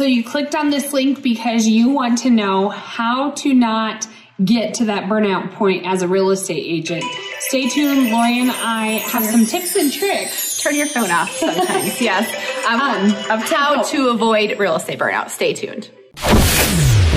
So you clicked on this link because you want to know how to not get to that burnout point as a real estate agent. Stay tuned. Lori and I have some tips and tricks. Turn your phone off sometimes, yes, um, of how to avoid real estate burnout. Stay tuned.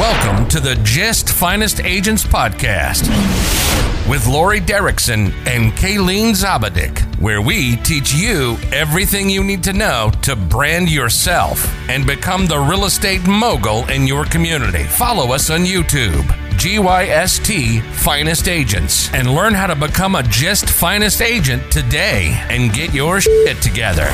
Welcome to the Just Finest Agents Podcast with Lori Derrickson and Kayleen Zabadik, where we teach you everything you need to know to brand yourself and become the real estate mogul in your community. Follow us on YouTube. GYST Finest Agents and learn how to become a Just Finest Agent today and get your shit together.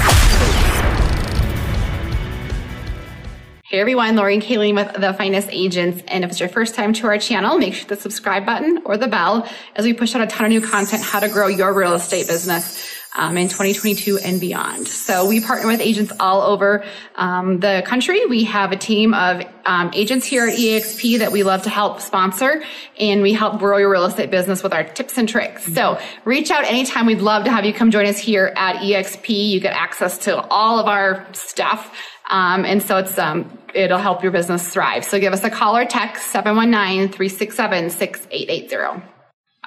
Hey everyone, Lori and Kayleen with The Finest Agents. And if it's your first time to our channel, make sure the subscribe button or the bell as we push out a ton of new content, how to grow your real estate business. Um, in 2022 and beyond. So we partner with agents all over um, the country. We have a team of um, agents here at EXP that we love to help sponsor, and we help grow your real estate business with our tips and tricks. So reach out anytime. We'd love to have you come join us here at EXP. You get access to all of our stuff. Um, and so it's, um, it'll help your business thrive. So give us a call or text 719-367-6880.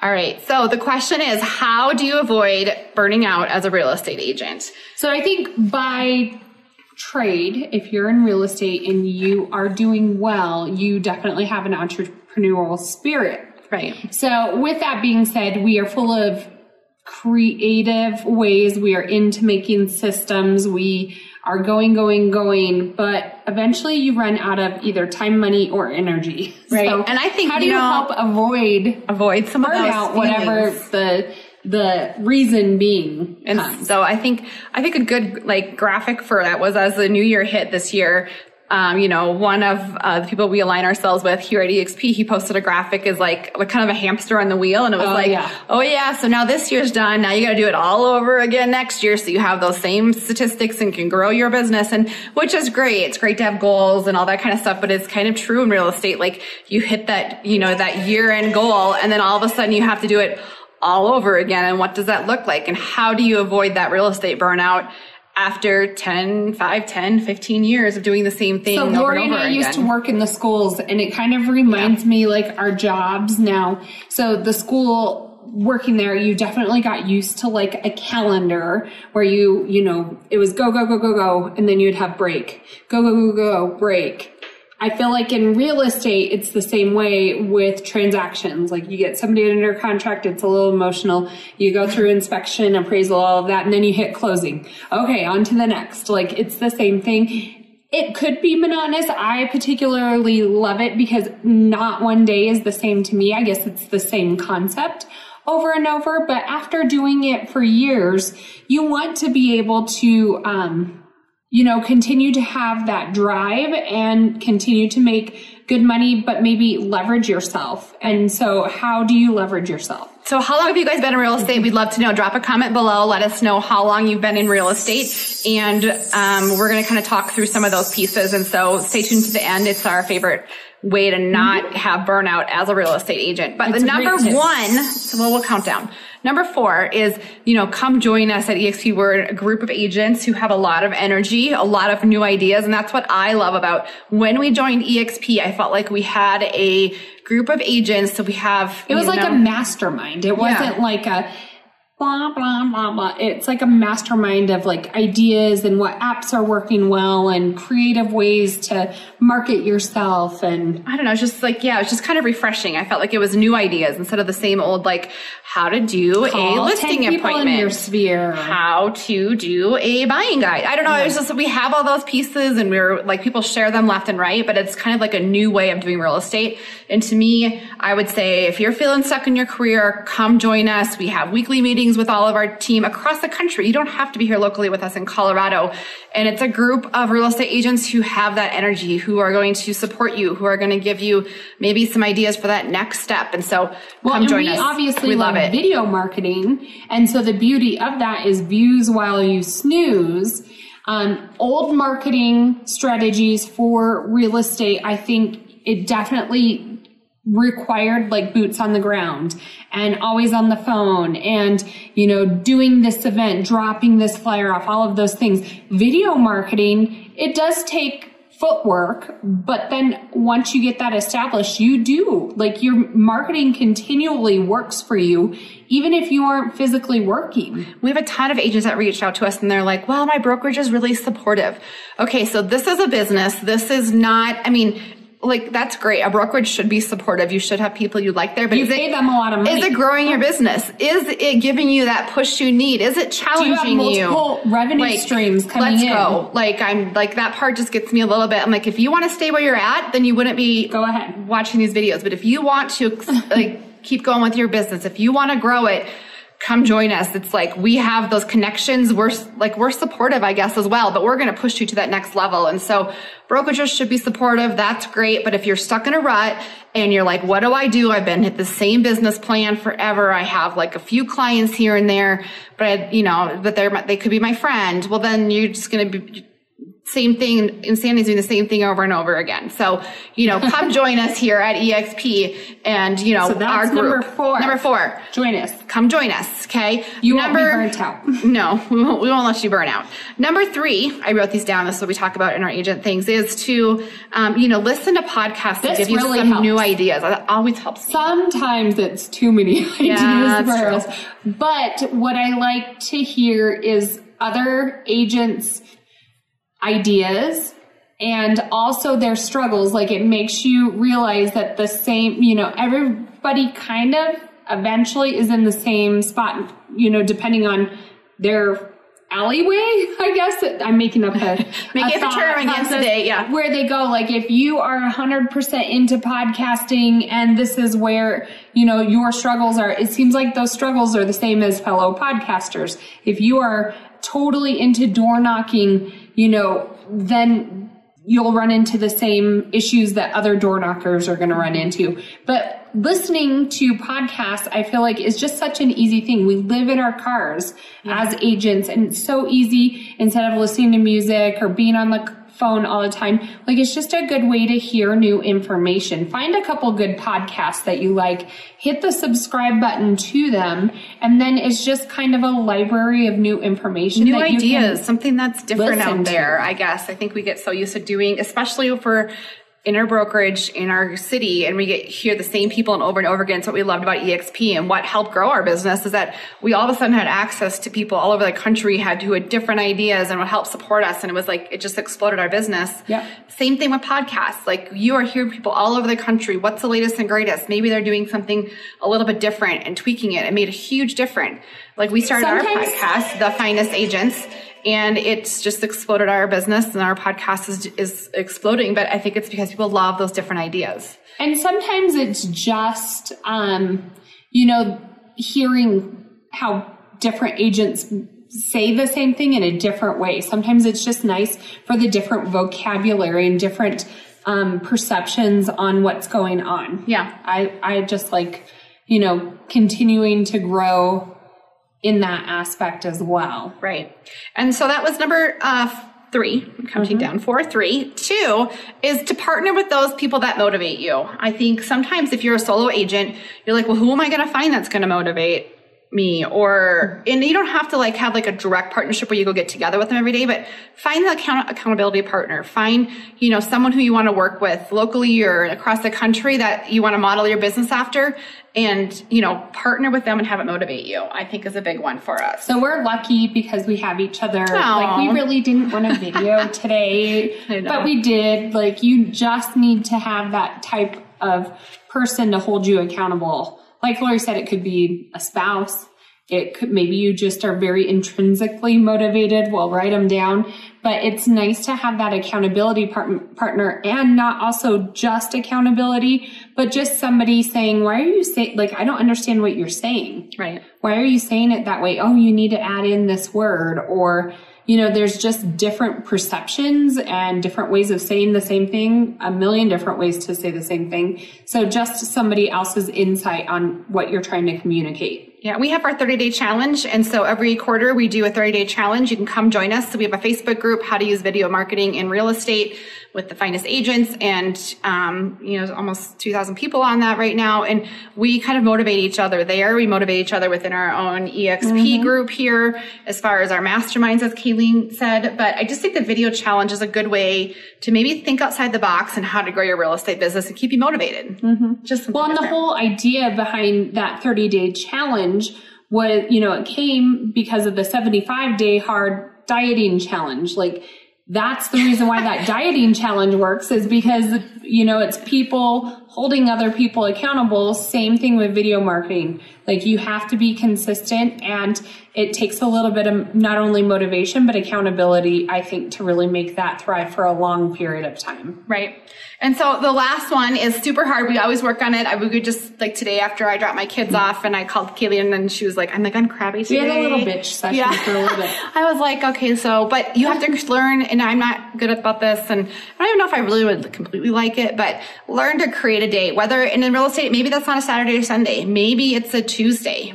All right. So the question is, how do you avoid burning out as a real estate agent? So I think by trade, if you're in real estate and you are doing well, you definitely have an entrepreneurial spirit. Right. So with that being said, we are full of creative ways. We are into making systems. We are going, going, going, but eventually you run out of either time, money, or energy. Right. So and I think how do you, know, help avoid avoid some of burnout, whatever the the reason being and comes. so i think i think a good like graphic for that was as the new year hit this year um, you know, one of uh, the people we align ourselves with here at EXP, he posted a graphic as like, like kind of a hamster on the wheel. And it was oh, like, yeah. oh yeah, so now this year's done. Now you got to do it all over again next year. So you have those same statistics and can grow your business. And which is great. It's great to have goals and all that kind of stuff, but it's kind of true in real estate. Like you hit that, you know, that year end goal and then all of a sudden you have to do it all over again. And what does that look like? And how do you avoid that real estate burnout? After 10, 5, 10, 15 years of doing the same thing. So Lori and, and I again. used to work in the schools and it kind of reminds yeah. me like our jobs now. So the school working there, you definitely got used to like a calendar where you, you know, it was go, go, go, go, go, and then you'd have break. Go, go, go, go, break. I feel like in real estate, it's the same way with transactions. Like you get somebody under contract, it's a little emotional. You go through inspection, appraisal, all of that, and then you hit closing. Okay, on to the next. Like it's the same thing. It could be monotonous. I particularly love it because not one day is the same to me. I guess it's the same concept over and over, but after doing it for years, you want to be able to, um, you know, continue to have that drive and continue to make good money, but maybe leverage yourself. And so how do you leverage yourself? So how long have you guys been in real estate? We'd love to know. Drop a comment below. Let us know how long you've been in real estate. And um, we're going to kind of talk through some of those pieces. And so stay tuned to the end. It's our favorite way to not mm-hmm. have burnout as a real estate agent. But it's the number one, so we'll, we'll count down. Number four is, you know, come join us at EXP. We're a group of agents who have a lot of energy, a lot of new ideas. And that's what I love about when we joined EXP. I felt like we had a group of agents. So we have, it was like know, a mastermind. It wasn't yeah. like a, blah blah blah blah. It's like a mastermind of like ideas and what apps are working well and creative ways to market yourself and i don't know it's just like yeah it's just kind of refreshing. I felt like it was new ideas instead of the same old like how to do Call a listing appointment in your sphere. How to do a buying guide. I don't know yeah. it's just we have all those pieces and we're like people share them left and right but it's kind of like a new way of doing real estate. And to me i would say if you're feeling stuck in your career come join us. We have weekly meetings meetings with all of our team across the country. You don't have to be here locally with us in Colorado. And it's a group of real estate agents who have that energy, who are going to support you, who are going to give you maybe some ideas for that next step. And so well, come and join we us. obviously we love, love it. video marketing. And so the beauty of that is views while you snooze. Um, old marketing strategies for real estate, I think it definitely required like boots on the ground and always on the phone and you know doing this event dropping this flyer off all of those things video marketing it does take footwork, but then once you get that established, you do like your marketing continually works for you, even if you aren't physically working. We have a ton of agents that reached out to us and they're like, well, my brokerage is really supportive. Okay. So this is a business. This is not, I mean, like that's great. A brokerage should be supportive. You should have people you like there, but You is pay it, them a lot of money. Is it growing your business? Is it giving you that push you need? Is it Do challenging you have multiple revenue streams coming let's in? go. Like I'm like that part just gets me a little bit. I'm like, if you want to stay where you're at, then you wouldn't be Go ahead. watching these videos. But if you want to like keep going with your business, if you want to grow it, come join us. It's like we have those connections. We're like we're supportive, I guess, as well. But we're going to push you to that next level. And so brokerages should be supportive. That's great. But if you're stuck in a rut and you're like, what do I do? I've been at the same business plan forever. I have like a few clients here and there, but I, you know, but they're they could be my friend. Well, then you're just going to be same thing. Insanity's doing the same thing over and over again. So, you know, come join us here at EXP and, you know, So our group. number four. Number four. Join us. Come join us. Okay. You won't be burnt out. No, we won't, we won't let you burn out. Number three, I wrote these down. This is what we talk about in our agent things is to, um, you know, listen to podcasts that This give you really some helps. new ideas. That always helps. Sometimes it's too many ideas Yeah, that's for us. But what I like to hear is other agents' ideas and also their struggles. Like it makes you realize that the same, you know, everybody kind of eventually is in the same spot, you know, depending on their alleyway, I guess. I'm making up a Make a it thought term again process today, yeah. Where they go, like if you are 100% into podcasting and this is where, you know, your struggles are, it seems like those struggles are the same as fellow podcasters. If you are totally into door knocking, you know, then you'll run into the same issues that other door knockers are going to run into. But listening to podcasts, I feel like is just such an easy thing. We live in our cars as agents and it's so easy instead of listening to music or being on the phone all the time. Like it's just a good way to hear new information. Find a couple good podcasts that you like, hit the subscribe button to them, and then it's just kind of a library of new information. new that you can- ideas, something that's different out to. there, I guess. I think we get so used to doing, especially for in our brokerage in our city and we get hear the same people and over and over again. So what we loved about EXP and what helped grow our business is that we all of a sudden had access to people all over the country had who had different ideas and would help support us. And it was like, it just exploded our business. Yeah. Same thing with podcasts. Like you are hearing people all over the country. What's the latest and greatest? Maybe they're doing something a little bit different and tweaking it. It made a huge difference. Like we started our podcast, The Finest Agents, and it's just exploded our business and our podcast is, is exploding. But I think it's because people love those different ideas. And sometimes it's just, um, you know, hearing how different agents say the same thing in a different way. Sometimes it's just nice for the different vocabulary and different um, perceptions on what's going on. Yeah. I, I just like, you know, continuing to grow in that aspect as well. Right. And so that was number uh, three. I'm counting down four, three. Two is to partner with those people that motivate you. I think sometimes if you're a solo agent, you're like, well, who am I going to find that's going to motivate me? Or, and you don't have to like have like a direct partnership where you go get together with them every day, but find the account- accountability partner. Find, you know, someone who you want to work with locally or across the country that you want to model your business after and, you know, partner with them and have it motivate you, I think is a big one for us. So we're lucky because we have each other. Like we really didn't want a video today, but we did. Like you just need to have that type of person to hold you accountable. Like Lori said, it could be a spouse. It could, maybe you just are very intrinsically motivated. Well, write them down. But it's nice to have that accountability part- partner and not also just accountability, but just somebody saying, why are you saying, like, I don't understand what you're saying Right. why are you saying it that way? Oh, you need to add in this word or, you know, there's just different perceptions and different ways of saying the same thing, a million different ways to say the same thing. So just somebody else's insight on what you're trying to communicate. Yeah, we have our 30 day challenge. And so every quarter we do a 30 day challenge. You can come join us. So we have a Facebook group, how to use video marketing in real estate with the finest agents and, um, you know, almost 2000 people on that right now. And we kind of motivate each other there. We motivate each other within our own EXP mm-hmm. group here as far as our masterminds, as Kayleen said. But I just think the video challenge is a good way to maybe think outside the box and how to grow your real estate business and keep you motivated. Mm-hmm. Just well, and the whole idea behind that 30 day challenge was, you know, it came because of the 75 day hard dieting challenge. Like that's the reason why that dieting challenge works is because, you know, it's people holding other people accountable. Same thing with video marketing. Like you have to be consistent and it takes a little bit of not only motivation, but accountability, I think, to really make that thrive for a long period of time. Right. And so the last one is super hard. We always work on it. I would just like today after I dropped my kids off and I called Kaylee and then she was like, I'm like, I'm crabby today. We had a little bitch session yeah. for a little bit. I was like, okay, so, but you have to learn and I'm not good about this. And I don't even know if I really would completely like it, but learn to create a day, whether in real estate, maybe that's not a Saturday or Sunday. Maybe it's a Tuesday.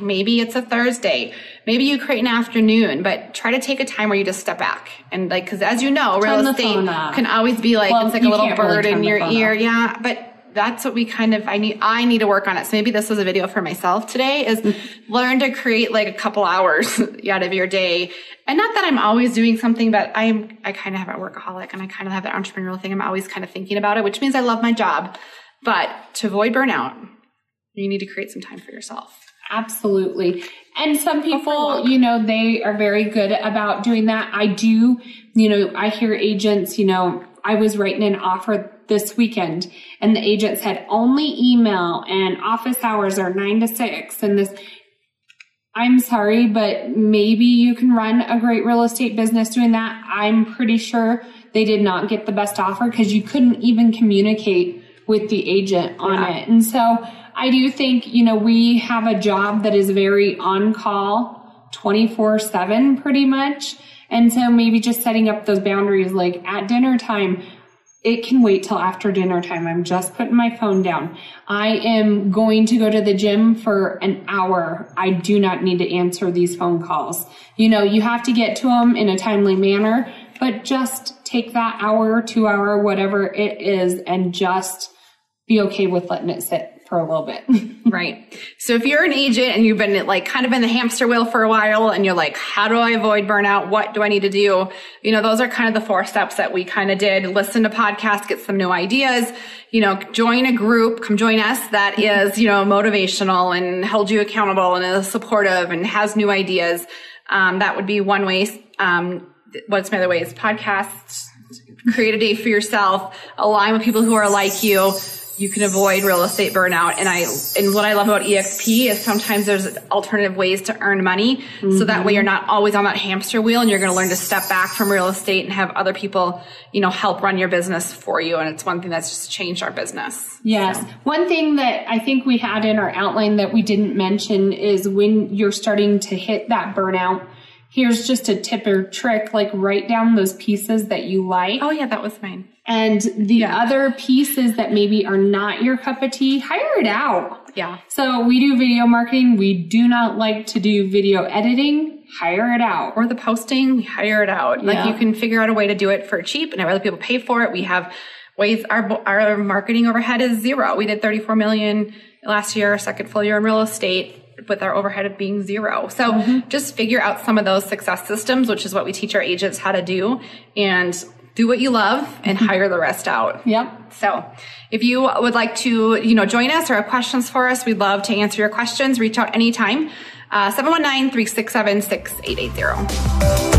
Maybe it's a Thursday maybe you create an afternoon, but try to take a time where you just step back and like, cause as you know, real estate can always be like, well, it's like a little bird really in your ear. Off. Yeah. But that's what we kind of, I need, I need to work on it. So maybe this was a video for myself today is learn to create like a couple hours out of your day. And not that I'm always doing something, but I'm, I kind of have a workaholic and I kind of have that entrepreneurial thing. I'm always kind of thinking about it, which means I love my job. But to avoid burnout, you need to create some time for yourself. Absolutely. And some people, you know, they are very good about doing that. I do, you know, I hear agents, you know, I was writing an offer this weekend and the agent said only email and office hours are nine to six and this, I'm sorry, but maybe you can run a great real estate business doing that. I'm pretty sure they did not get the best offer because you couldn't even communicate with the agent on yeah. it. And so I do think, you know, we have a job that is very on call 24 7 pretty much. And so maybe just setting up those boundaries like at dinner time, it can wait till after dinner time. I'm just putting my phone down. I am going to go to the gym for an hour. I do not need to answer these phone calls. You know, you have to get to them in a timely manner, but just take that hour, two hour, whatever it is, and just be okay with letting it sit for a little bit. right. So if you're an agent and you've been like kind of in the hamster wheel for a while and you're like, how do I avoid burnout? What do I need to do? You know, those are kind of the four steps that we kind of did. Listen to podcasts, get some new ideas, you know, join a group, come join us that is, you know, motivational and held you accountable and is supportive and has new ideas. Um, that would be one way. Um, what's my other way is podcasts, create a day for yourself, align with people who are like you you can avoid real estate burnout. And I, and what I love about EXP is sometimes there's alternative ways to earn money. Mm-hmm. So that way you're not always on that hamster wheel and you're going to learn to step back from real estate and have other people, you know, help run your business for you. And it's one thing that's just changed our business. Yes. So. One thing that I think we had in our outline that we didn't mention is when you're starting to hit that burnout, here's just a tip or trick like write down those pieces that you like. Oh yeah, that was mine. And the yeah. other pieces that maybe are not your cup of tea, hire it out. Yeah. So we do video marketing. We do not like to do video editing. Hire it out. Or the posting, hire it out. Yeah. Like you can figure out a way to do it for cheap and have other people pay for it. We have ways our our marketing overhead is zero. We did 34 million last year, our second full year in real estate with our overhead of being zero. So mm-hmm. just figure out some of those success systems, which is what we teach our agents how to do and do what you love and mm-hmm. hire the rest out. Yep. So if you would like to, you know, join us or have questions for us, we'd love to answer your questions. Reach out anytime. Uh, 719-367-6880.